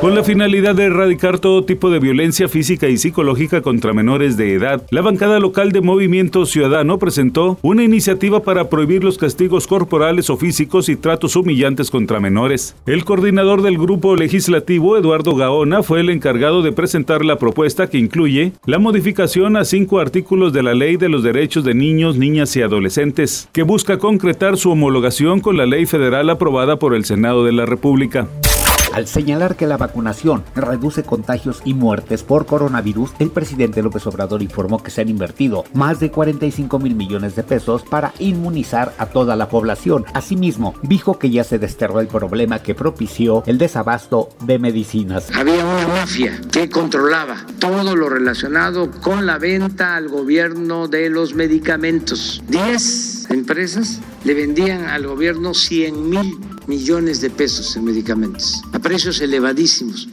Con la finalidad de erradicar todo tipo de violencia física y psicológica contra menores de edad, la bancada local de Movimiento Ciudadano presentó una iniciativa para prohibir los castigos corporales o físicos y tratos humillantes contra menores. El coordinador del grupo legislativo, Eduardo Gaona, fue el encargado de presentar la propuesta que incluye la modificación a cinco artículos de la Ley de los Derechos de Niños, Niñas y Adolescentes, que busca concretar su homologación con la ley federal aprobada por el Senado de la República. Al señalar que la vacunación reduce contagios y muertes por coronavirus, el presidente López Obrador informó que se han invertido más de 45 mil millones de pesos para inmunizar a toda la población. Asimismo, dijo que ya se desterró el problema que propició el desabasto de medicinas. Había una mafia que controlaba todo lo relacionado con la venta al gobierno de los medicamentos. 10 empresas le vendían al gobierno 100 mil millones de pesos en medicamentos a precios elevadísimos.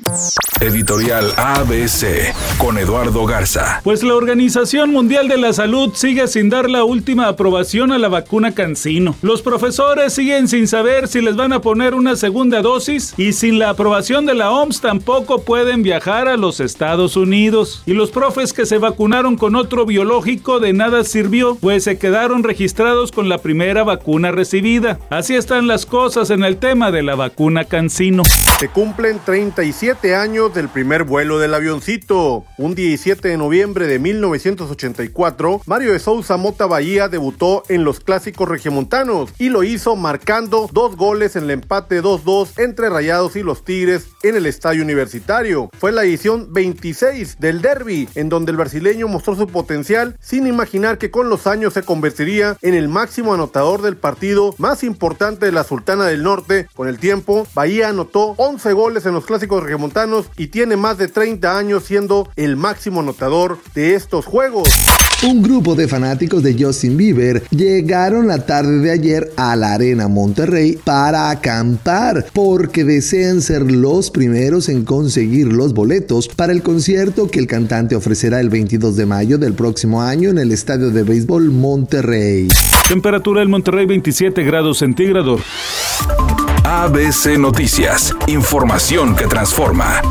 Editorial ABC con Eduardo Garza. Pues la Organización Mundial de la Salud sigue sin dar la última aprobación a la vacuna Cancino. Los profesores siguen sin saber si les van a poner una segunda dosis y sin la aprobación de la OMS tampoco pueden viajar a los Estados Unidos. Y los profes que se vacunaron con otro biológico de nada sirvió, pues se quedaron registrados con la primera vacuna recibida. Así están las cosas en el tema de la vacuna Cancino. Se cumplen 37 del primer vuelo del avioncito. Un 17 de noviembre de 1984, Mario de Sousa Mota Bahía debutó en los clásicos regiomontanos y lo hizo marcando dos goles en el empate 2-2 entre Rayados y los Tigres en el estadio universitario. Fue la edición 26 del derby, en donde el brasileño mostró su potencial sin imaginar que con los años se convertiría en el máximo anotador del partido más importante de la Sultana del Norte. Con el tiempo, Bahía anotó 11 goles en los clásicos regiomontanos y tiene más de 30 años siendo el máximo anotador de estos juegos. Un grupo de fanáticos de Justin Bieber llegaron la tarde de ayer a la Arena Monterrey para acampar porque desean ser los primeros en conseguir los boletos para el concierto que el cantante ofrecerá el 22 de mayo del próximo año en el Estadio de Béisbol Monterrey. Temperatura en Monterrey 27 grados centígrados. ABC Noticias, información que transforma.